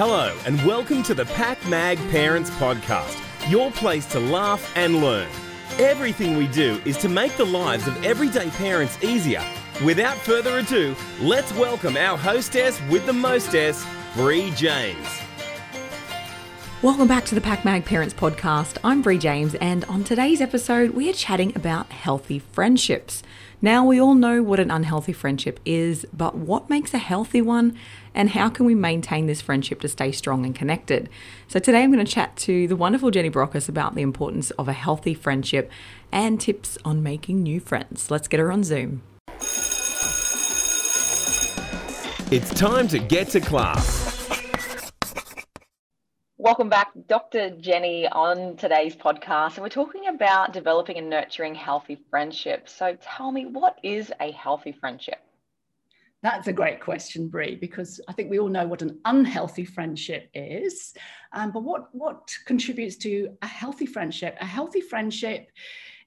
Hello, and welcome to the PakMag Parents Podcast, your place to laugh and learn. Everything we do is to make the lives of everyday parents easier. Without further ado, let's welcome our hostess with the mostess, Bree James. Welcome back to the PakMag Parents Podcast. I'm Bree James, and on today's episode, we are chatting about healthy friendships. Now, we all know what an unhealthy friendship is, but what makes a healthy one, and how can we maintain this friendship to stay strong and connected? So, today I'm going to chat to the wonderful Jenny Brockis about the importance of a healthy friendship and tips on making new friends. Let's get her on Zoom. It's time to get to class. Welcome back, Dr. Jenny, on today's podcast. And we're talking about developing and nurturing healthy friendships. So tell me, what is a healthy friendship? That's a great question, Bree, because I think we all know what an unhealthy friendship is. Um, but what, what contributes to a healthy friendship? A healthy friendship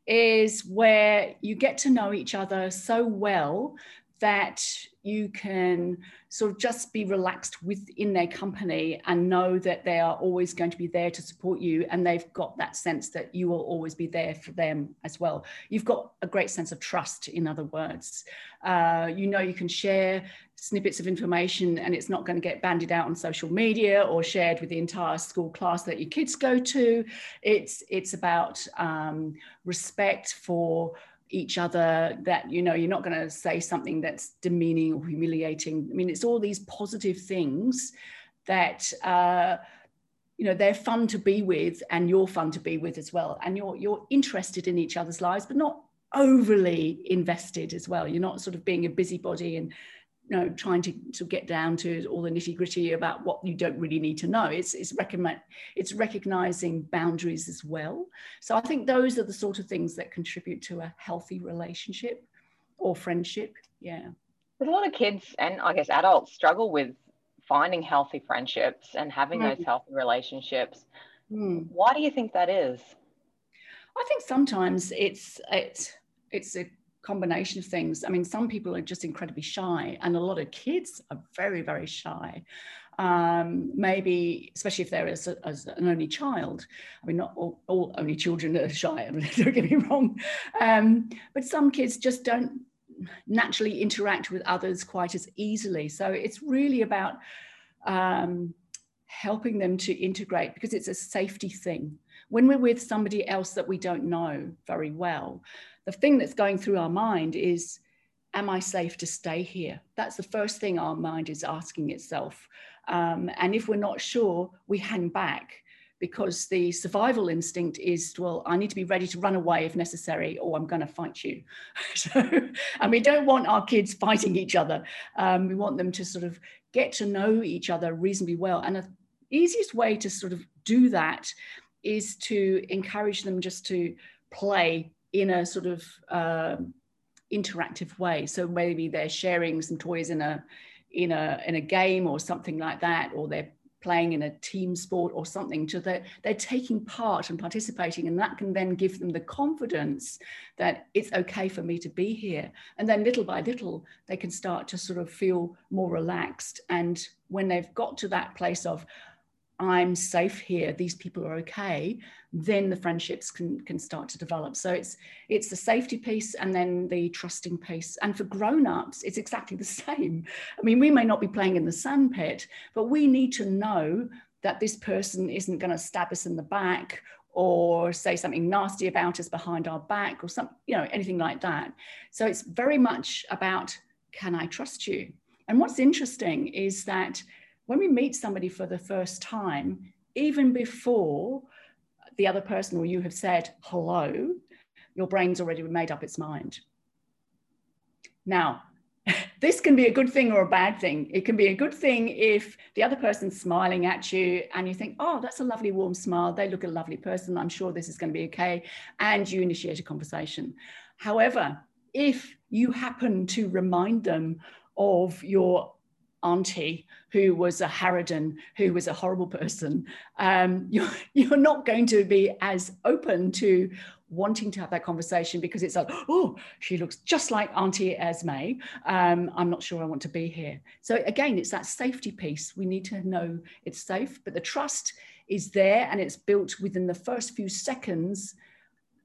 is where you get to know each other so well that you can sort of just be relaxed within their company and know that they are always going to be there to support you and they've got that sense that you will always be there for them as well. You've got a great sense of trust in other words. Uh, you know you can share snippets of information and it's not going to get bandied out on social media or shared with the entire school class that your kids go to. It's it's about um, respect for each other that you know you're not going to say something that's demeaning or humiliating. I mean it's all these positive things that uh, you know they're fun to be with and you're fun to be with as well. And you're you're interested in each other's lives but not overly invested as well. You're not sort of being a busybody and you know trying to, to get down to all the nitty gritty about what you don't really need to know. It's it's recommend it's recognizing boundaries as well. So i think those are the sort of things that contribute to a healthy relationship or friendship. Yeah. But a lot of kids and i guess adults struggle with finding healthy friendships and having mm. those healthy relationships. Mm. why do you think that is? I think sometimes it's it's it's a combination of things. I mean, some people are just incredibly shy, and a lot of kids are very, very shy. Um, maybe, especially if they're as, as, an only child. I mean, not all, all only children are shy, don't get me wrong. Um, but some kids just don't naturally interact with others quite as easily. So it's really about um, helping them to integrate because it's a safety thing. When we're with somebody else that we don't know very well, the thing that's going through our mind is am I safe to stay here? That's the first thing our mind is asking itself. Um, and if we're not sure, we hang back because the survival instinct is, well, I need to be ready to run away if necessary, or I'm going to fight you. so, and we don't want our kids fighting each other. Um, we want them to sort of get to know each other reasonably well. And the easiest way to sort of do that is to encourage them just to play in a sort of uh, interactive way. So maybe they're sharing some toys in a in a in a game or something like that, or they're playing in a team sport or something to that they're taking part and participating and that can then give them the confidence that it's okay for me to be here and then little by little they can start to sort of feel more relaxed and when they've got to that place of I'm safe here, these people are okay, then the friendships can, can start to develop. So it's it's the safety piece and then the trusting piece. And for grown-ups, it's exactly the same. I mean, we may not be playing in the sandpit, but we need to know that this person isn't going to stab us in the back or say something nasty about us behind our back or some, you know, anything like that. So it's very much about can I trust you? And what's interesting is that when we meet somebody for the first time, even before the other person or you have said hello, your brain's already made up its mind. Now, this can be a good thing or a bad thing. It can be a good thing if the other person's smiling at you and you think, oh, that's a lovely warm smile. They look a lovely person. I'm sure this is going to be okay. And you initiate a conversation. However, if you happen to remind them of your auntie who was a harridan, who was a horrible person, um, you're, you're not going to be as open to wanting to have that conversation because it's like, oh, she looks just like Auntie Esme. Um, I'm not sure I want to be here. So again, it's that safety piece. We need to know it's safe, but the trust is there and it's built within the first few seconds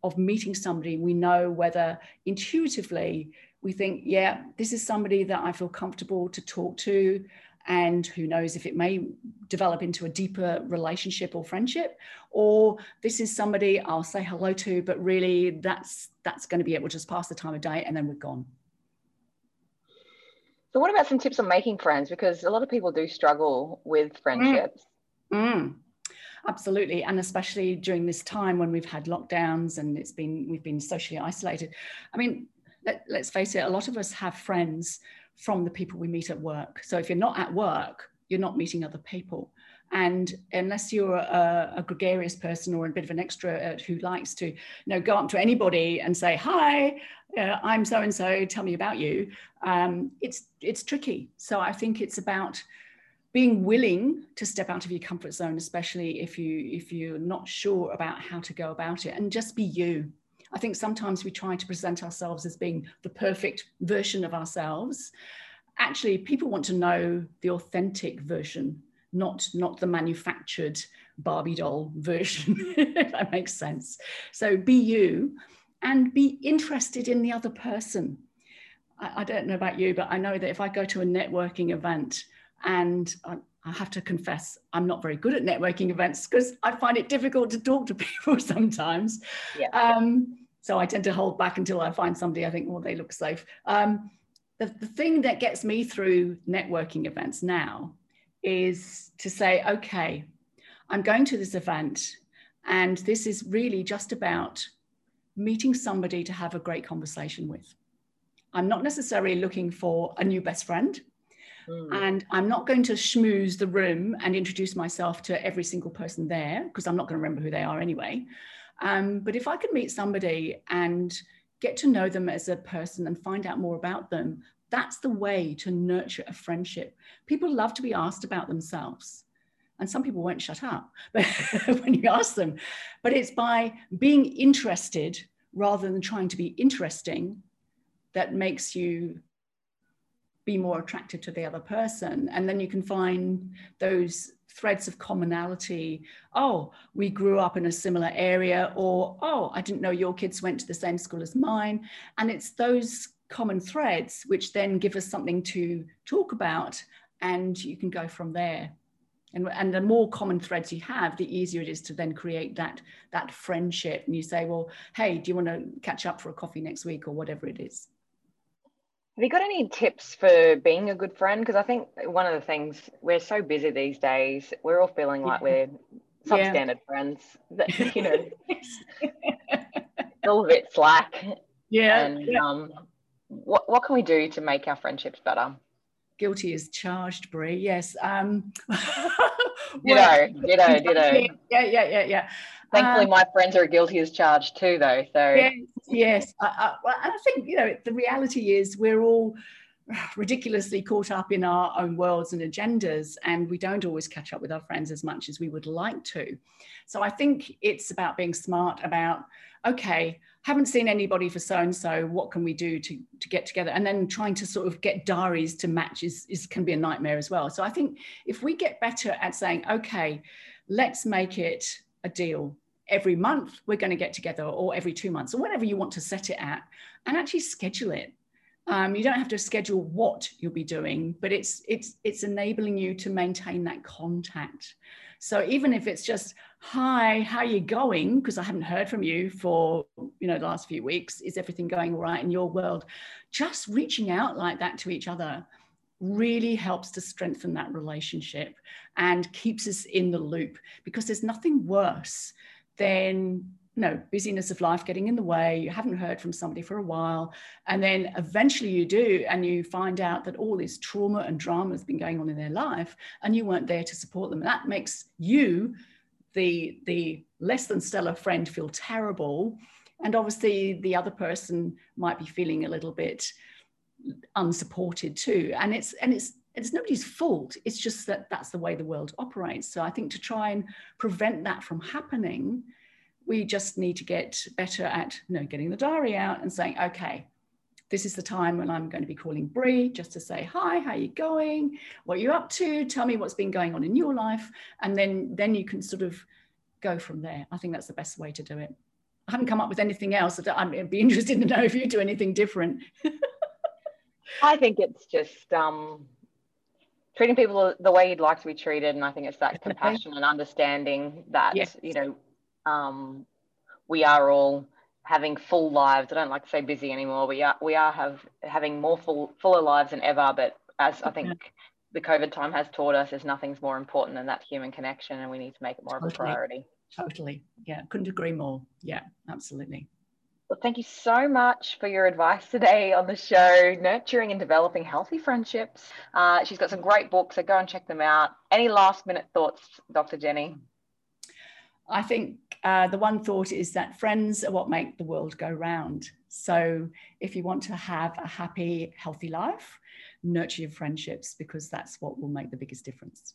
of meeting somebody. We know whether intuitively we think, yeah, this is somebody that I feel comfortable to talk to and who knows if it may develop into a deeper relationship or friendship or this is somebody i'll say hello to but really that's that's going to be it we'll just pass the time of day and then we're gone so what about some tips on making friends because a lot of people do struggle with mm. friendships mm. Mm. absolutely and especially during this time when we've had lockdowns and it's been we've been socially isolated i mean let, let's face it a lot of us have friends from the people we meet at work. So if you're not at work, you're not meeting other people. And unless you're a, a gregarious person or a bit of an extrovert who likes to, you know, go up to anybody and say, "Hi, uh, I'm so and so. Tell me about you," um, it's it's tricky. So I think it's about being willing to step out of your comfort zone, especially if you if you're not sure about how to go about it, and just be you. I think sometimes we try to present ourselves as being the perfect version of ourselves. Actually, people want to know the authentic version, not, not the manufactured Barbie doll version, if that makes sense. So be you and be interested in the other person. I, I don't know about you, but I know that if I go to a networking event and I, I have to confess, I'm not very good at networking events because I find it difficult to talk to people sometimes. Yeah. Um, so I tend to hold back until I find somebody I think, well, they look safe. Um, the, the thing that gets me through networking events now is to say, okay, I'm going to this event, and this is really just about meeting somebody to have a great conversation with. I'm not necessarily looking for a new best friend. Mm. And I'm not going to schmooze the room and introduce myself to every single person there because I'm not going to remember who they are anyway. Um, but if I could meet somebody and get to know them as a person and find out more about them, that's the way to nurture a friendship. People love to be asked about themselves. And some people won't shut up when you ask them. But it's by being interested rather than trying to be interesting that makes you be more attractive to the other person. And then you can find those threads of commonality. Oh, we grew up in a similar area, or oh, I didn't know your kids went to the same school as mine. And it's those common threads which then give us something to talk about, and you can go from there. And, and the more common threads you have, the easier it is to then create that, that friendship. And you say, well, hey, do you want to catch up for a coffee next week or whatever it is? Have you got any tips for being a good friend? Because I think one of the things we're so busy these days, we're all feeling like we're substandard yeah. friends. That, you know, a bit slack. Yeah. And yeah. um, what what can we do to make our friendships better? Guilty is charged, Bree. Yes. Um, ditto, ditto, ditto. Yeah, yeah, yeah, yeah. Thankfully, um, my friends are guilty as charged too, though. So yes, yes. I, I, well, I think you know the reality is we're all ridiculously caught up in our own worlds and agendas, and we don't always catch up with our friends as much as we would like to. So I think it's about being smart about okay, haven't seen anybody for so and so. What can we do to to get together? And then trying to sort of get diaries to match is, is can be a nightmare as well. So I think if we get better at saying okay, let's make it a deal every month we're going to get together or every two months or whatever you want to set it at and actually schedule it um, you don't have to schedule what you'll be doing but it's it's it's enabling you to maintain that contact so even if it's just hi how are you going? Because i haven't heard from you for you know the last few weeks is everything going all right in your world? Just reaching out like that to each other really helps to strengthen that relationship and keeps us in the loop because there's nothing worse than you know busyness of life getting in the way you haven't heard from somebody for a while and then eventually you do and you find out that all this trauma and drama has been going on in their life and you weren't there to support them. And that makes you the the less than stellar friend feel terrible and obviously the other person might be feeling a little bit unsupported too. And it's and it's it's nobody's fault. It's just that that's the way the world operates. So i think to try and prevent that from happening we just need to get better at you know getting the diary out and saying okay this is the time when i'm going to be calling Bree just to say hi how are you going? What are you up to? Tell me what's been going on in your life. And then then you can sort of go from there. I think that's the best way to do it. I haven't come up with anything else. I'd be interested to know if you do anything different. I think it's just um treating people the way you'd like to be treated. And i think it's that compassion and understanding that yes. you know um, we are all having full lives. I don't like to say busy anymore. We are we are have having more full fuller lives than ever. But as I think the COVID time has taught us, is nothing's more important than that human connection, and we need to make it more totally. of a priority. Totally. Yeah, couldn't agree more. Yeah, absolutely. Well, thank you so much for your advice today on the show, Nurturing and Developing Healthy Friendships. Uh, she's got some great books, so go and check them out. Any last minute thoughts, Dr. Jenny? I think uh, the one thought is that friends are what make the world go round. So if you want to have a happy, healthy life, nurture your friendships because that's what will make the biggest difference.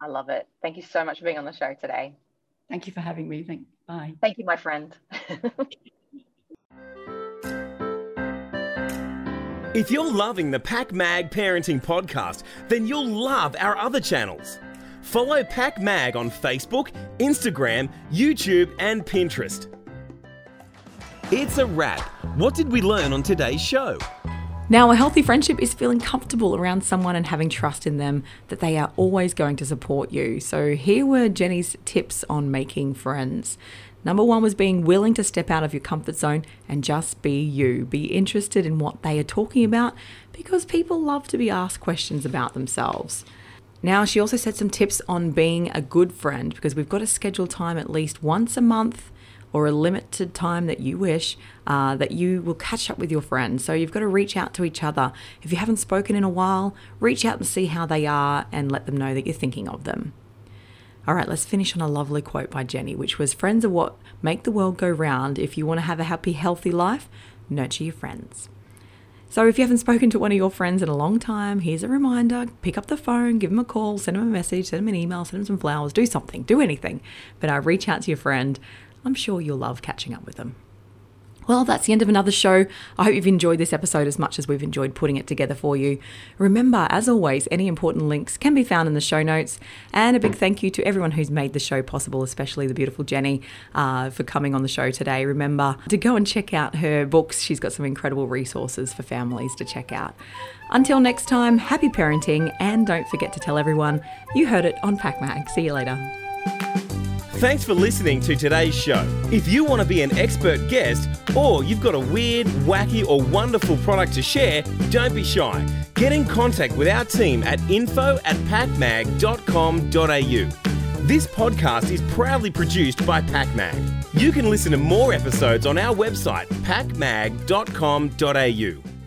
I love it. Thank you so much for being on the show today. Thank you for having me. Thank, bye. Thank you, my friend. if you're loving the PakMag Parenting Podcast, then you'll love our other channels. Follow PakMag on Facebook, Instagram, YouTube, and Pinterest. It's a wrap. What did we learn on today's show? Now, a healthy friendship is feeling comfortable around someone and having trust in them that they are always going to support you. So, here were Jenny's tips on making friends. Number one was being willing to step out of your comfort zone and just be you. Be interested in what they are talking about because people love to be asked questions about themselves. Now, she also said some tips on being a good friend because we've got to schedule time at least once a month or a limited time that you wish uh, that you will catch up with your friends. So you've got to reach out to each other. If you haven't spoken in a while, reach out and see how they are and let them know that you're thinking of them. All right, let's finish on a lovely quote by Jenny, which was Friends are what make the world go round. If you want to have a happy, healthy life, nurture your friends. So if you haven't spoken to one of your friends in a long time, here's a reminder pick up the phone, give them a call, send them a message, send them an email, send them some flowers, do something, do anything. But uh, reach out to your friend. I'm sure you'll love catching up with them. Well, that's the end of another show. I hope you've enjoyed this episode as much as we've enjoyed putting it together for you. Remember, as always, any important links can be found in the show notes. And a big thank you to everyone who's made the show possible, especially the beautiful Jenny uh, for coming on the show today. Remember to go and check out her books. She's got some incredible resources for families to check out. Until next time, happy parenting, and don't forget to tell everyone you heard it on PakMag. See you later. Thanks for listening to today's show. If you want to be an expert guest or you've got a weird, wacky, or wonderful product to share, don't be shy. Get in contact with our team at info at pakmag.com.au. This podcast is proudly produced by PakMag. You can listen to more episodes on our website, pakmag.com.au.